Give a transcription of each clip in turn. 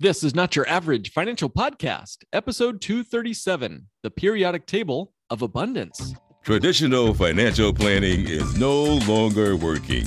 This is not your average financial podcast, episode 237 The Periodic Table of Abundance. Traditional financial planning is no longer working.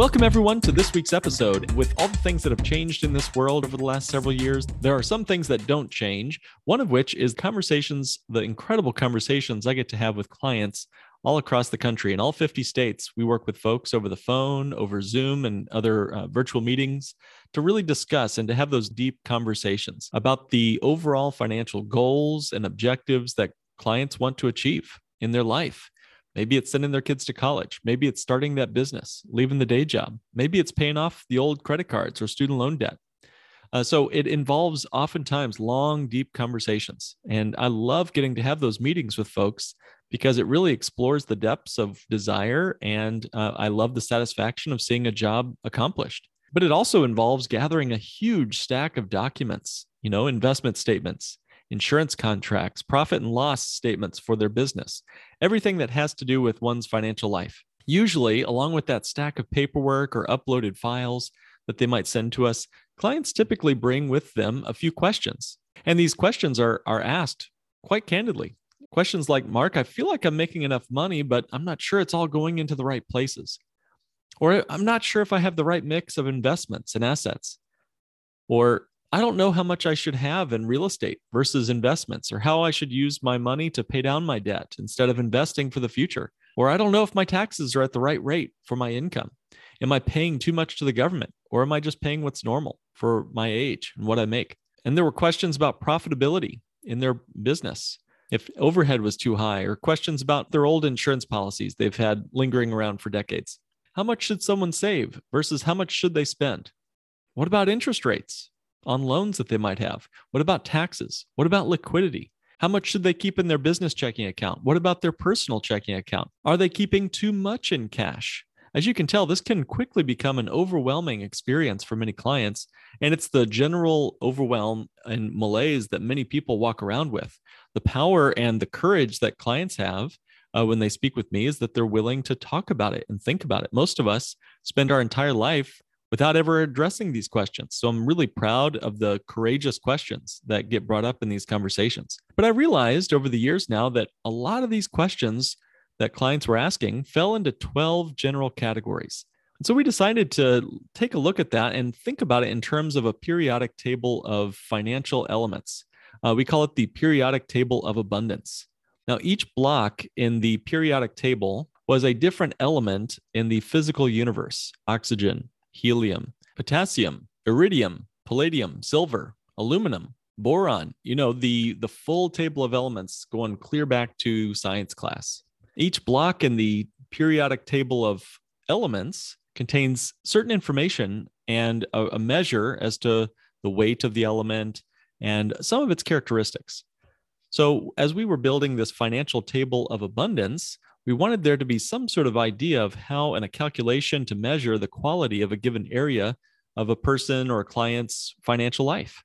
Welcome, everyone, to this week's episode. With all the things that have changed in this world over the last several years, there are some things that don't change. One of which is conversations, the incredible conversations I get to have with clients all across the country in all 50 states. We work with folks over the phone, over Zoom, and other uh, virtual meetings to really discuss and to have those deep conversations about the overall financial goals and objectives that clients want to achieve in their life. Maybe it's sending their kids to college. Maybe it's starting that business, leaving the day job. Maybe it's paying off the old credit cards or student loan debt. Uh, so it involves oftentimes long, deep conversations. And I love getting to have those meetings with folks because it really explores the depths of desire. And uh, I love the satisfaction of seeing a job accomplished. But it also involves gathering a huge stack of documents, you know, investment statements, insurance contracts, profit and loss statements for their business, everything that has to do with one's financial life. Usually, along with that stack of paperwork or uploaded files that they might send to us, clients typically bring with them a few questions. And these questions are, are asked quite candidly. Questions like, Mark, I feel like I'm making enough money, but I'm not sure it's all going into the right places. Or I'm not sure if I have the right mix of investments and assets. Or I don't know how much I should have in real estate versus investments, or how I should use my money to pay down my debt instead of investing for the future. Or I don't know if my taxes are at the right rate for my income. Am I paying too much to the government, or am I just paying what's normal for my age and what I make? And there were questions about profitability in their business. If overhead was too high, or questions about their old insurance policies they've had lingering around for decades. How much should someone save versus how much should they spend? What about interest rates? On loans that they might have? What about taxes? What about liquidity? How much should they keep in their business checking account? What about their personal checking account? Are they keeping too much in cash? As you can tell, this can quickly become an overwhelming experience for many clients. And it's the general overwhelm and malaise that many people walk around with. The power and the courage that clients have uh, when they speak with me is that they're willing to talk about it and think about it. Most of us spend our entire life without ever addressing these questions. So I'm really proud of the courageous questions that get brought up in these conversations. But I realized over the years now that a lot of these questions that clients were asking fell into 12 general categories. And so we decided to take a look at that and think about it in terms of a periodic table of financial elements. Uh, we call it the periodic table of abundance. Now, each block in the periodic table was a different element in the physical universe oxygen, helium, potassium, iridium, palladium, silver, aluminum, boron, you know, the the full table of elements going clear back to science class. Each block in the periodic table of elements contains certain information and a, a measure as to the weight of the element and some of its characteristics. So, as we were building this financial table of abundance, we wanted there to be some sort of idea of how and a calculation to measure the quality of a given area of a person or a client's financial life.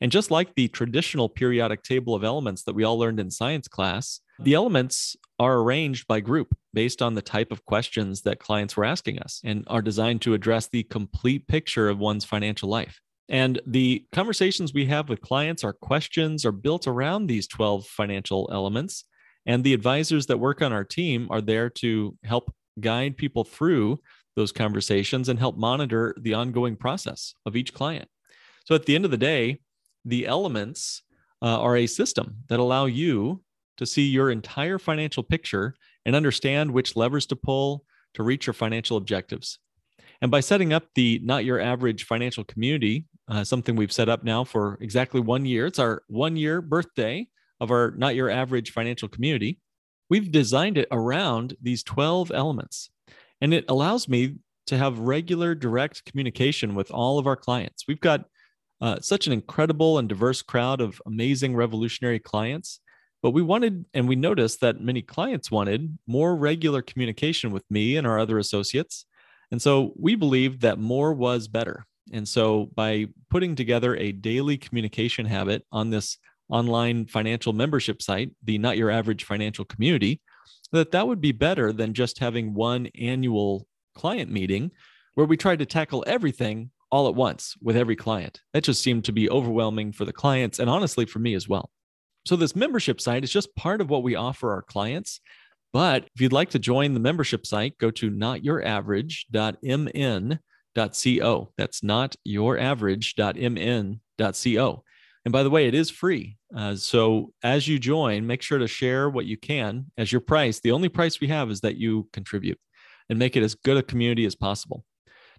And just like the traditional periodic table of elements that we all learned in science class, the elements are arranged by group based on the type of questions that clients were asking us and are designed to address the complete picture of one's financial life. And the conversations we have with clients, our questions are built around these 12 financial elements and the advisors that work on our team are there to help guide people through those conversations and help monitor the ongoing process of each client. So at the end of the day, the elements uh, are a system that allow you to see your entire financial picture and understand which levers to pull to reach your financial objectives. And by setting up the Not Your Average Financial Community, uh, something we've set up now for exactly one year, it's our one year birthday of our Not Your Average Financial Community, we've designed it around these 12 elements. And it allows me to have regular direct communication with all of our clients. We've got uh, such an incredible and diverse crowd of amazing revolutionary clients But we wanted, and we noticed that many clients wanted more regular communication with me and our other associates. And so we believed that more was better. And so by putting together a daily communication habit on this online financial membership site, the Not Your Average Financial Community, that that would be better than just having one annual client meeting where we tried to tackle everything all at once with every client. That just seemed to be overwhelming for the clients and honestly for me as well. So, this membership site is just part of what we offer our clients. But if you'd like to join the membership site, go to notyouraverage.mn.co. That's notyouraverage.mn.co. And by the way, it is free. Uh, so as you join, make sure to share what you can as your price. The only price we have is that you contribute and make it as good a community as possible.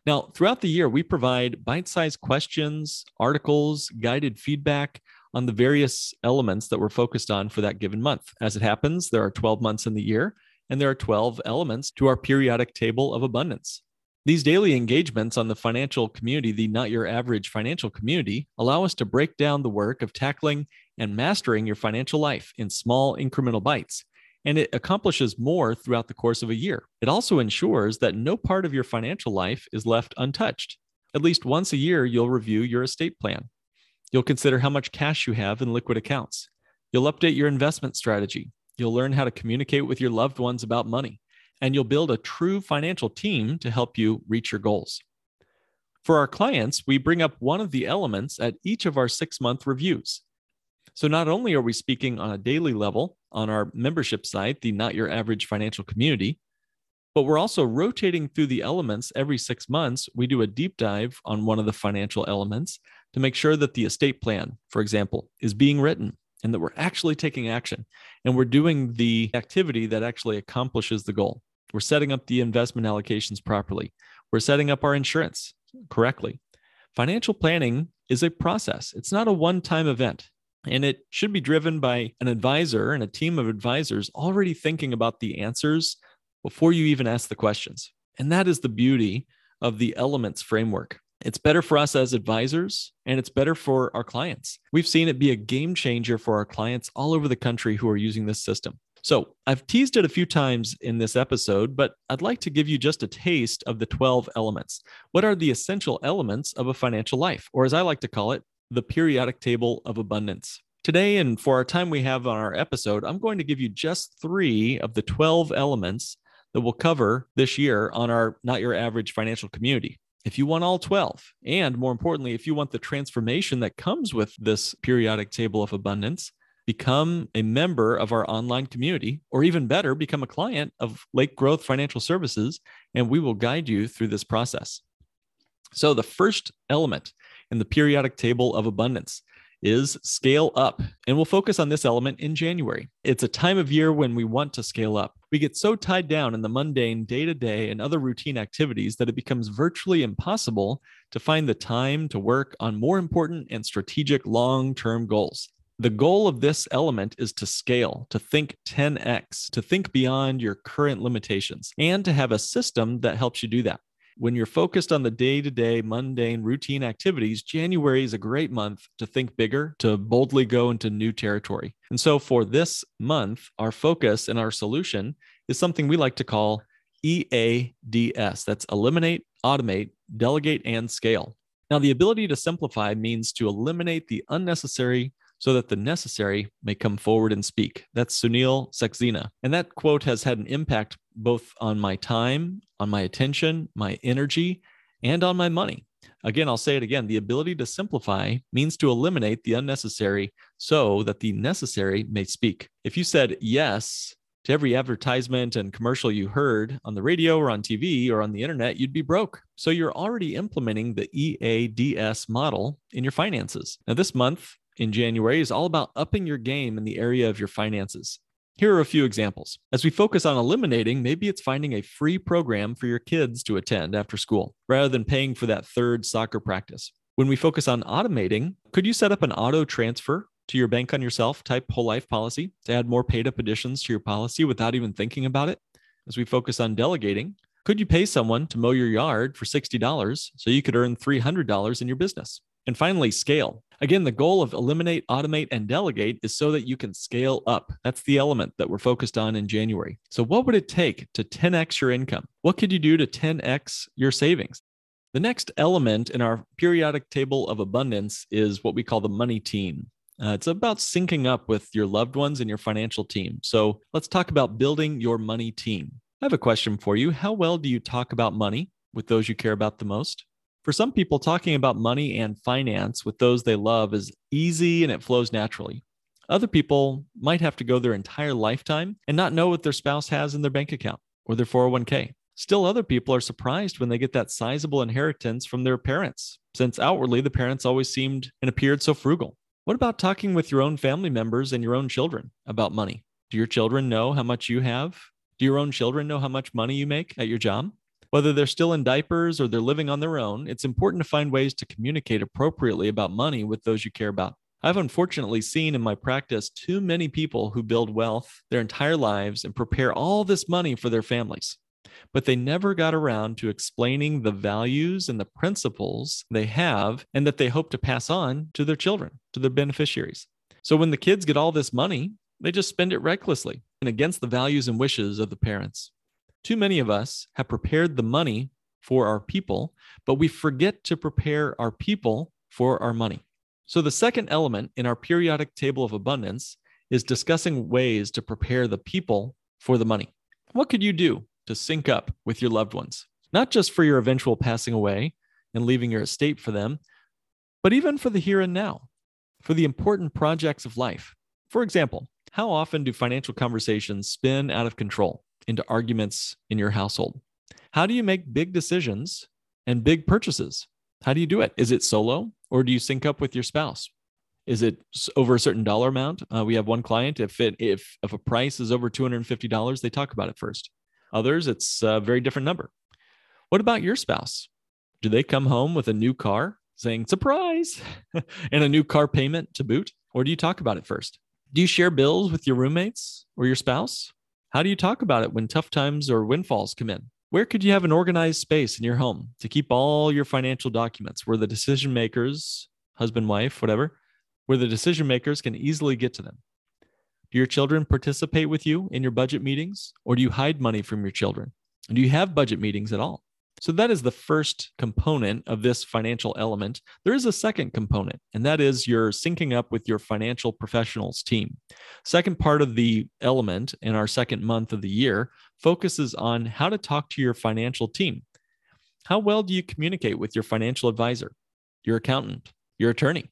Now, throughout the year, we provide bite sized questions, articles, guided feedback on the various elements that we're focused on for that given month. As it happens, there are 12 months in the year, and there are 12 elements to our periodic table of abundance. These daily engagements on the financial community, the not your average financial community, allow us to break down the work of tackling and mastering your financial life in small incremental bites. And it accomplishes more throughout the course of a year. It also ensures that no part of your financial life is left untouched. At least once a year, you'll review your estate plan. You'll consider how much cash you have in liquid accounts. You'll update your investment strategy. You'll learn how to communicate with your loved ones about money and you'll build a true financial team to help you reach your goals. For our clients, we bring up one of the elements at each of our six month reviews. So not only are we speaking on a daily level on our membership site, the Not Your Average Financial Community, but we're also rotating through the elements every six months. We do a deep dive on one of the financial elements to make sure that the estate plan, for example, is being written and that we're actually taking action and we're doing the activity that actually accomplishes the goal. We're setting up the investment allocations properly. We're setting up our insurance correctly. Financial planning is a process, it's not a one time event. And it should be driven by an advisor and a team of advisors already thinking about the answers before you even ask the questions. And that is the beauty of the elements framework. It's better for us as advisors and it's better for our clients. We've seen it be a game changer for our clients all over the country who are using this system. So I've teased it a few times in this episode, but I'd like to give you just a taste of the 12 elements. What are the essential elements of a financial life, or as I like to call it, the periodic table of abundance? Today, and for our time we have on our episode, I'm going to give you just three of the 12 elements that we'll cover this year on our Not Your Average Financial Community. If you want all 12, and more importantly, if you want the transformation that comes with this periodic table of abundance, become a member of our online community, or even better, become a client of Lake Growth Financial Services, and we will guide you through this process. So, the first element in the periodic table of abundance is scale up. And we'll focus on this element in January. It's a time of year when we want to scale up. We get so tied down in the mundane day to day and other routine activities that it becomes virtually impossible to find the time to work on more important and strategic long term goals. The goal of this element is to scale, to think 10x, to think beyond your current limitations, and to have a system that helps you do that. When you're focused on the day to day, mundane, routine activities, January is a great month to think bigger, to boldly go into new territory. And so for this month, our focus and our solution is something we like to call EADS that's eliminate, automate, delegate, and scale. Now, the ability to simplify means to eliminate the unnecessary so that the necessary may come forward and speak. That's Sunil Saxena. And that quote has had an impact both on my time, on my attention, my energy, and on my money. Again, I'll say it again the ability to simplify means to eliminate the unnecessary so that the necessary may speak. If you said yes to every advertisement and commercial you heard on the radio or on TV or on the internet, you'd be broke. So you're already implementing the EADS model in your finances. Now, this month, in January is all about upping your game in the area of your finances. Here are a few examples. As we focus on eliminating, maybe it's finding a free program for your kids to attend after school rather than paying for that third soccer practice. When we focus on automating, could you set up an auto transfer to your bank on yourself type whole life policy to add more paid up additions to your policy without even thinking about it? As we focus on delegating, could you pay someone to mow your yard for $60 so you could earn $300 in your business? And finally, scale. Again, the goal of eliminate, automate, and delegate is so that you can scale up. That's the element that we're focused on in January. So, what would it take to 10x your income? What could you do to 10x your savings? The next element in our periodic table of abundance is what we call the money team. Uh, it's about syncing up with your loved ones and your financial team. So, let's talk about building your money team. I have a question for you. How well do you talk about money with those you care about the most? For some people, talking about money and finance with those they love is easy and it flows naturally. Other people might have to go their entire lifetime and not know what their spouse has in their bank account or their 401k. Still, other people are surprised when they get that sizable inheritance from their parents, since outwardly the parents always seemed and appeared so frugal. What about talking with your own family members and your own children about money? Do your children know how much you have? Do your own children know how much money you make at your job? Whether they're still in diapers or they're living on their own, it's important to find ways to communicate appropriately about money with those you care about. I've unfortunately seen in my practice too many people who build wealth their entire lives and prepare all this money for their families, but they never got around to explaining the values and the principles they have and that they hope to pass on to their children, to their beneficiaries. So when the kids get all this money, they just spend it recklessly and against the values and wishes of the parents. Too many of us have prepared the money for our people, but we forget to prepare our people for our money. So, the second element in our periodic table of abundance is discussing ways to prepare the people for the money. What could you do to sync up with your loved ones? Not just for your eventual passing away and leaving your estate for them, but even for the here and now, for the important projects of life. For example, how often do financial conversations spin out of control? Into arguments in your household? How do you make big decisions and big purchases? How do you do it? Is it solo or do you sync up with your spouse? Is it over a certain dollar amount? Uh, we have one client. If it if if a price is over two hundred and fifty dollars, they talk about it first. Others, it's a very different number. What about your spouse? Do they come home with a new car saying surprise and a new car payment to boot? Or do you talk about it first? Do you share bills with your roommates or your spouse? How do you talk about it when tough times or windfalls come in? Where could you have an organized space in your home to keep all your financial documents where the decision makers, husband, wife, whatever, where the decision makers can easily get to them? Do your children participate with you in your budget meetings or do you hide money from your children? Do you have budget meetings at all? So that is the first component of this financial element. There is a second component, and that is you're syncing up with your financial professionals team. Second part of the element in our second month of the year focuses on how to talk to your financial team. How well do you communicate with your financial advisor, your accountant, your attorney?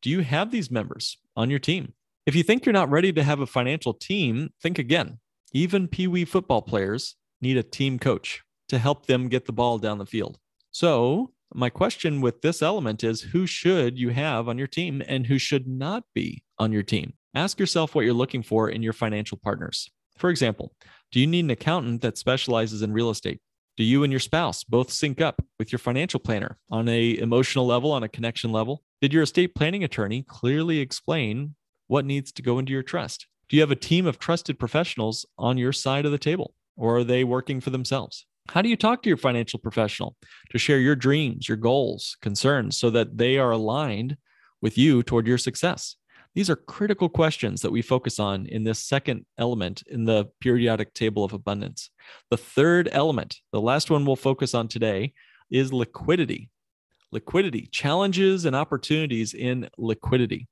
Do you have these members on your team? If you think you're not ready to have a financial team, think again. Even Pee Wee football players need a team coach to help them get the ball down the field. So, my question with this element is who should you have on your team and who should not be on your team? Ask yourself what you're looking for in your financial partners. For example, do you need an accountant that specializes in real estate? Do you and your spouse both sync up with your financial planner on a emotional level, on a connection level? Did your estate planning attorney clearly explain what needs to go into your trust? Do you have a team of trusted professionals on your side of the table or are they working for themselves? How do you talk to your financial professional to share your dreams, your goals, concerns so that they are aligned with you toward your success? These are critical questions that we focus on in this second element in the periodic table of abundance. The third element, the last one we'll focus on today, is liquidity. Liquidity, challenges and opportunities in liquidity.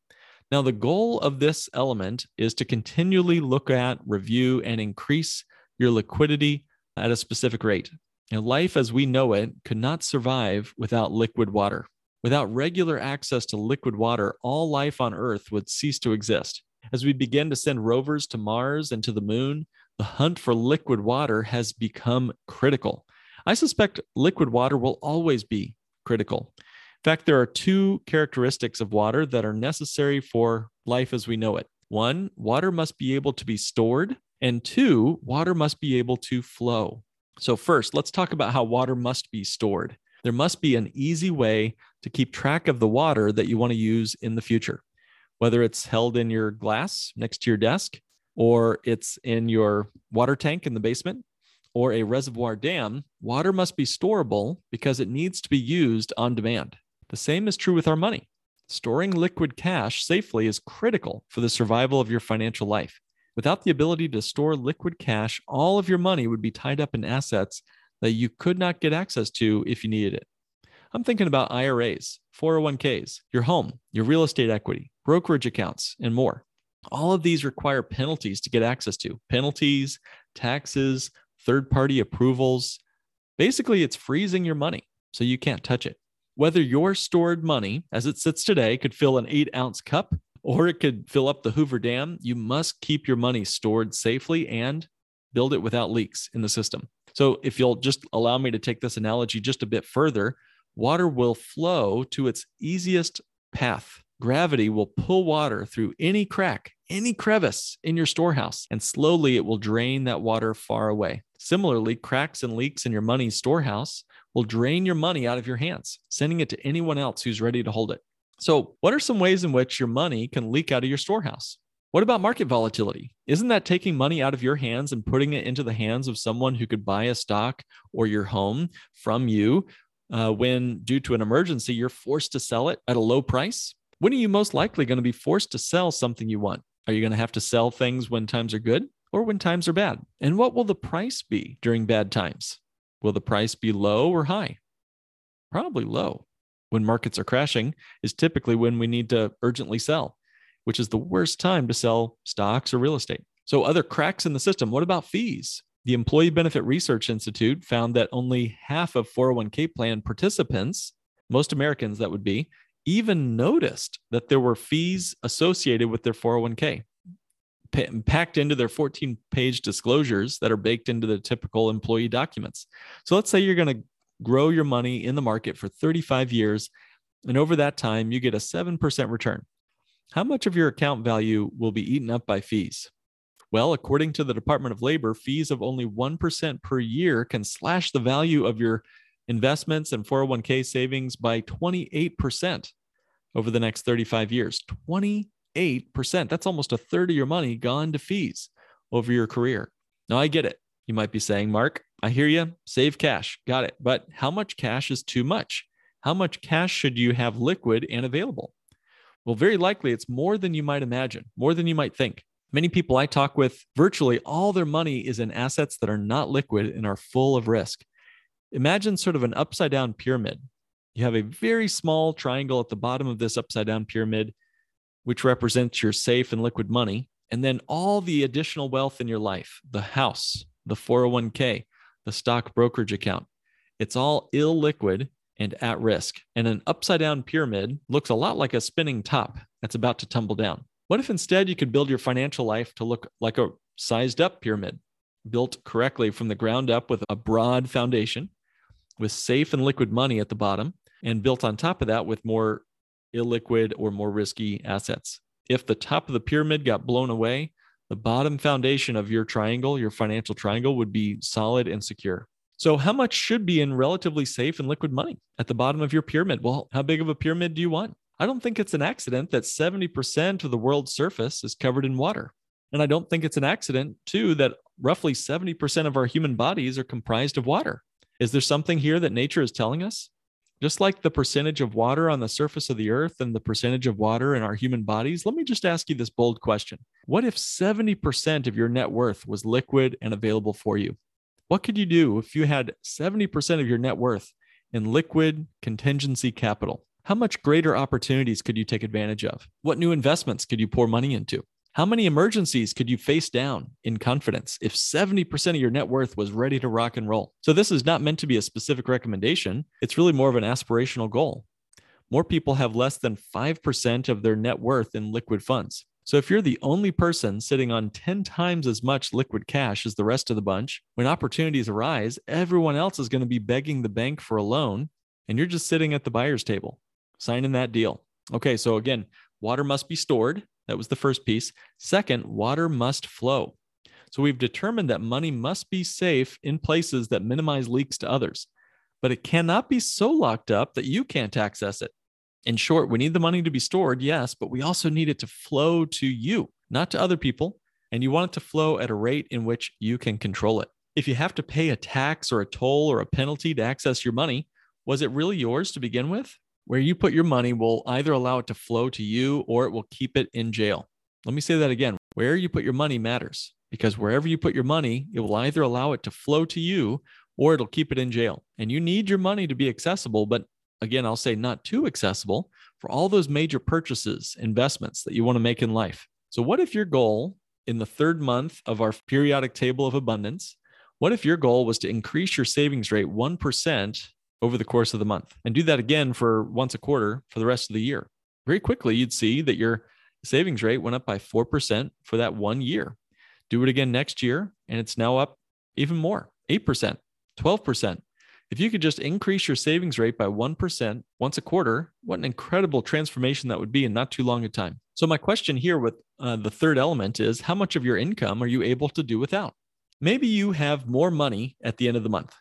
Now, the goal of this element is to continually look at, review, and increase your liquidity at a specific rate. And life as we know it could not survive without liquid water. Without regular access to liquid water, all life on Earth would cease to exist. As we begin to send rovers to Mars and to the moon, the hunt for liquid water has become critical. I suspect liquid water will always be critical. In fact, there are two characteristics of water that are necessary for life as we know it. One, water must be able to be stored and two, water must be able to flow. So, first, let's talk about how water must be stored. There must be an easy way to keep track of the water that you want to use in the future, whether it's held in your glass next to your desk, or it's in your water tank in the basement, or a reservoir dam. Water must be storable because it needs to be used on demand. The same is true with our money. Storing liquid cash safely is critical for the survival of your financial life. Without the ability to store liquid cash, all of your money would be tied up in assets that you could not get access to if you needed it. I'm thinking about IRAs, 401ks, your home, your real estate equity, brokerage accounts, and more. All of these require penalties to get access to penalties, taxes, third party approvals. Basically, it's freezing your money so you can't touch it. Whether your stored money, as it sits today, could fill an eight ounce cup or it could fill up the Hoover Dam, you must keep your money stored safely and build it without leaks in the system. So, if you'll just allow me to take this analogy just a bit further, water will flow to its easiest path. Gravity will pull water through any crack, any crevice in your storehouse, and slowly it will drain that water far away. Similarly, cracks and leaks in your money storehouse will drain your money out of your hands, sending it to anyone else who's ready to hold it. So, what are some ways in which your money can leak out of your storehouse? What about market volatility? Isn't that taking money out of your hands and putting it into the hands of someone who could buy a stock or your home from you uh, when, due to an emergency, you're forced to sell it at a low price? When are you most likely going to be forced to sell something you want? Are you going to have to sell things when times are good or when times are bad? And what will the price be during bad times? Will the price be low or high? Probably low. When markets are crashing is typically when we need to urgently sell, which is the worst time to sell stocks or real estate. So, other cracks in the system. What about fees? The Employee Benefit Research Institute found that only half of 401k plan participants, most Americans that would be, even noticed that there were fees associated with their 401k packed into their 14 page disclosures that are baked into the typical employee documents. So let's say you're going to grow your money in the market for 35 years, and over that time, you get a 7% return. How much of your account value will be eaten up by fees? Well, according to the Department of Labor, fees of only 1% per year can slash the value of your investments and 401k savings by 28% over the next 35 years. 28%. That's almost a third of your money gone to fees over your career. Now, I get it. You might be saying, Mark, I hear you, save cash. Got it. But how much cash is too much? How much cash should you have liquid and available? Well, very likely it's more than you might imagine, more than you might think. Many people I talk with, virtually all their money is in assets that are not liquid and are full of risk. Imagine sort of an upside down pyramid. You have a very small triangle at the bottom of this upside down pyramid, which represents your safe and liquid money. And then all the additional wealth in your life the house, the 401k, the stock brokerage account. It's all illiquid and at risk. And an upside down pyramid looks a lot like a spinning top that's about to tumble down. What if instead you could build your financial life to look like a sized up pyramid, built correctly from the ground up with a broad foundation, with safe and liquid money at the bottom, and built on top of that with more illiquid or more risky assets? If the top of the pyramid got blown away, the bottom foundation of your triangle, your financial triangle, would be solid and secure. So, how much should be in relatively safe and liquid money at the bottom of your pyramid? Well, how big of a pyramid do you want? I don't think it's an accident that 70% of the world's surface is covered in water. And I don't think it's an accident, too, that roughly 70% of our human bodies are comprised of water. Is there something here that nature is telling us? Just like the percentage of water on the surface of the earth and the percentage of water in our human bodies, let me just ask you this bold question. What if 70% of your net worth was liquid and available for you? What could you do if you had 70% of your net worth in liquid contingency capital? How much greater opportunities could you take advantage of? What new investments could you pour money into? How many emergencies could you face down in confidence if 70% of your net worth was ready to rock and roll? So, this is not meant to be a specific recommendation. It's really more of an aspirational goal. More people have less than 5% of their net worth in liquid funds. So, if you're the only person sitting on 10 times as much liquid cash as the rest of the bunch, when opportunities arise, everyone else is going to be begging the bank for a loan, and you're just sitting at the buyer's table signing that deal. Okay, so again, water must be stored that was the first piece. Second, water must flow. So we've determined that money must be safe in places that minimize leaks to others, but it cannot be so locked up that you can't access it. In short, we need the money to be stored, yes, but we also need it to flow to you, not to other people. And you want it to flow at a rate in which you can control it. If you have to pay a tax or a toll or a penalty to access your money, was it really yours to begin with? Where you put your money will either allow it to flow to you or it will keep it in jail. Let me say that again. Where you put your money matters because wherever you put your money, it will either allow it to flow to you or it'll keep it in jail. And you need your money to be accessible, but again, I'll say not too accessible for all those major purchases, investments that you want to make in life. So, what if your goal in the third month of our periodic table of abundance, what if your goal was to increase your savings rate 1% over the course of the month and do that again for once a quarter for the rest of the year? Very quickly, you'd see that your savings rate went up by 4% for that one year. Do it again next year, and it's now up even more 8%, 12%. If you could just increase your savings rate by 1% once a quarter, what an incredible transformation that would be in not too long a time. So, my question here with uh, the third element is how much of your income are you able to do without? Maybe you have more money at the end of the month.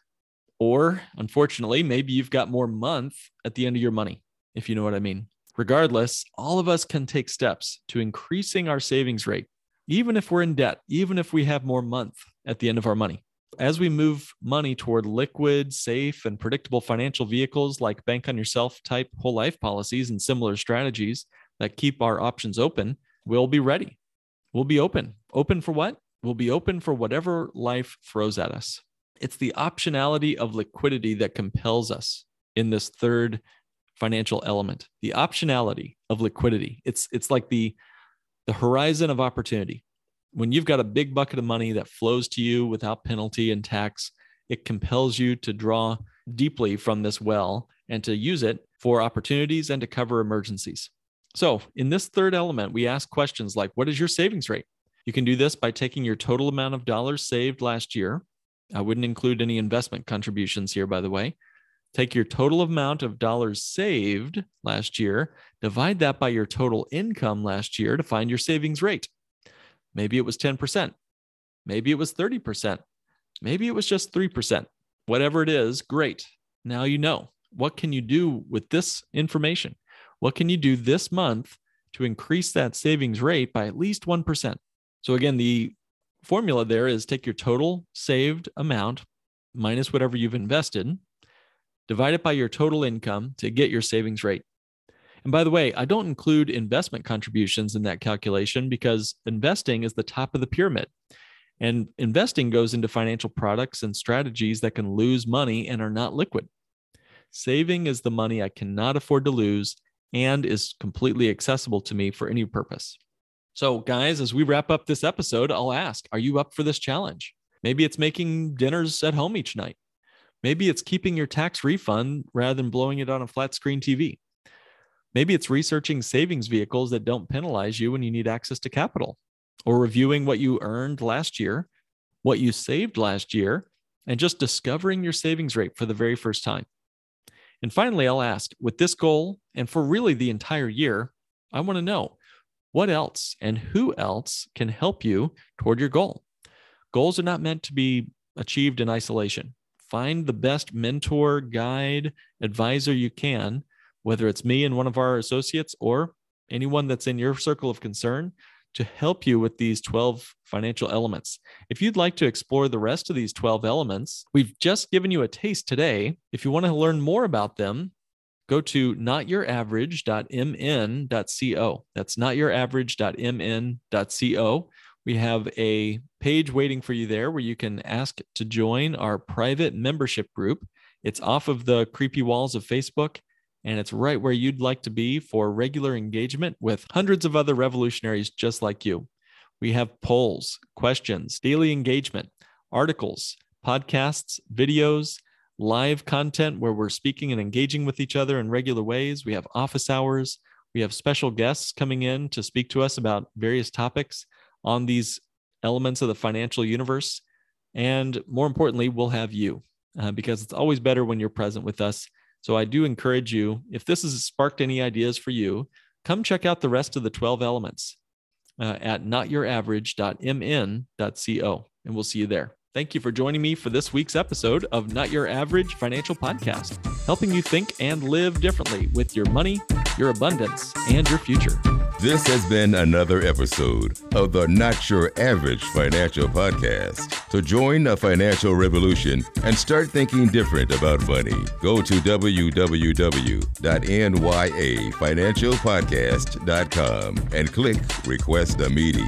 Or, unfortunately, maybe you've got more month at the end of your money, if you know what I mean. Regardless, all of us can take steps to increasing our savings rate, even if we're in debt, even if we have more month at the end of our money as we move money toward liquid, safe, and predictable financial vehicles like bank on yourself type whole life policies and similar strategies that keep our options open, we'll be ready. We'll be open. Open for what? We'll be open for whatever life throws at us. It's the optionality of liquidity that compels us in this third financial element. The optionality of liquidity. It's it's like the the horizon of opportunity when you've got a big bucket of money that flows to you without penalty and tax, it compels you to draw deeply from this well and to use it for opportunities and to cover emergencies. So, in this third element, we ask questions like What is your savings rate? You can do this by taking your total amount of dollars saved last year. I wouldn't include any investment contributions here, by the way. Take your total amount of dollars saved last year, divide that by your total income last year to find your savings rate. Maybe it was 10%. Maybe it was 30%. Maybe it was just 3%. Whatever it is, great. Now you know. What can you do with this information? What can you do this month to increase that savings rate by at least 1%? So, again, the formula there is take your total saved amount minus whatever you've invested, divide it by your total income to get your savings rate. And by the way, I don't include investment contributions in that calculation because investing is the top of the pyramid. And investing goes into financial products and strategies that can lose money and are not liquid. Saving is the money I cannot afford to lose and is completely accessible to me for any purpose. So, guys, as we wrap up this episode, I'll ask Are you up for this challenge? Maybe it's making dinners at home each night. Maybe it's keeping your tax refund rather than blowing it on a flat screen TV. Maybe it's researching savings vehicles that don't penalize you when you need access to capital, or reviewing what you earned last year, what you saved last year, and just discovering your savings rate for the very first time. And finally, I'll ask with this goal, and for really the entire year, I want to know what else and who else can help you toward your goal. Goals are not meant to be achieved in isolation. Find the best mentor, guide, advisor you can whether it's me and one of our associates or anyone that's in your circle of concern to help you with these 12 financial elements. If you'd like to explore the rest of these 12 elements, we've just given you a taste today. If you want to learn more about them, go to notyouraverage.mn.co. That's notyouraverage.mn.co. We have a page waiting for you there where you can ask to join our private membership group. It's off of the creepy walls of Facebook and it's right where you'd like to be for regular engagement with hundreds of other revolutionaries just like you. We have polls, questions, daily engagement, articles, podcasts, videos, live content where we're speaking and engaging with each other in regular ways. We have office hours. We have special guests coming in to speak to us about various topics on these elements of the financial universe. And more importantly, we'll have you uh, because it's always better when you're present with us so I do encourage you, if this has sparked any ideas for you, come check out the rest of the 12 elements uh, at notyouraverage.mn.co, and we'll see you there. Thank you for joining me for this week's episode of Not Your Average Financial Podcast, helping you think and live differently with your money, your abundance, and your future. This has been another episode of the Not Your Average Financial Podcast. To join a financial revolution and start thinking different about money, go to www.nyafinancialpodcast.com and click Request a Meeting.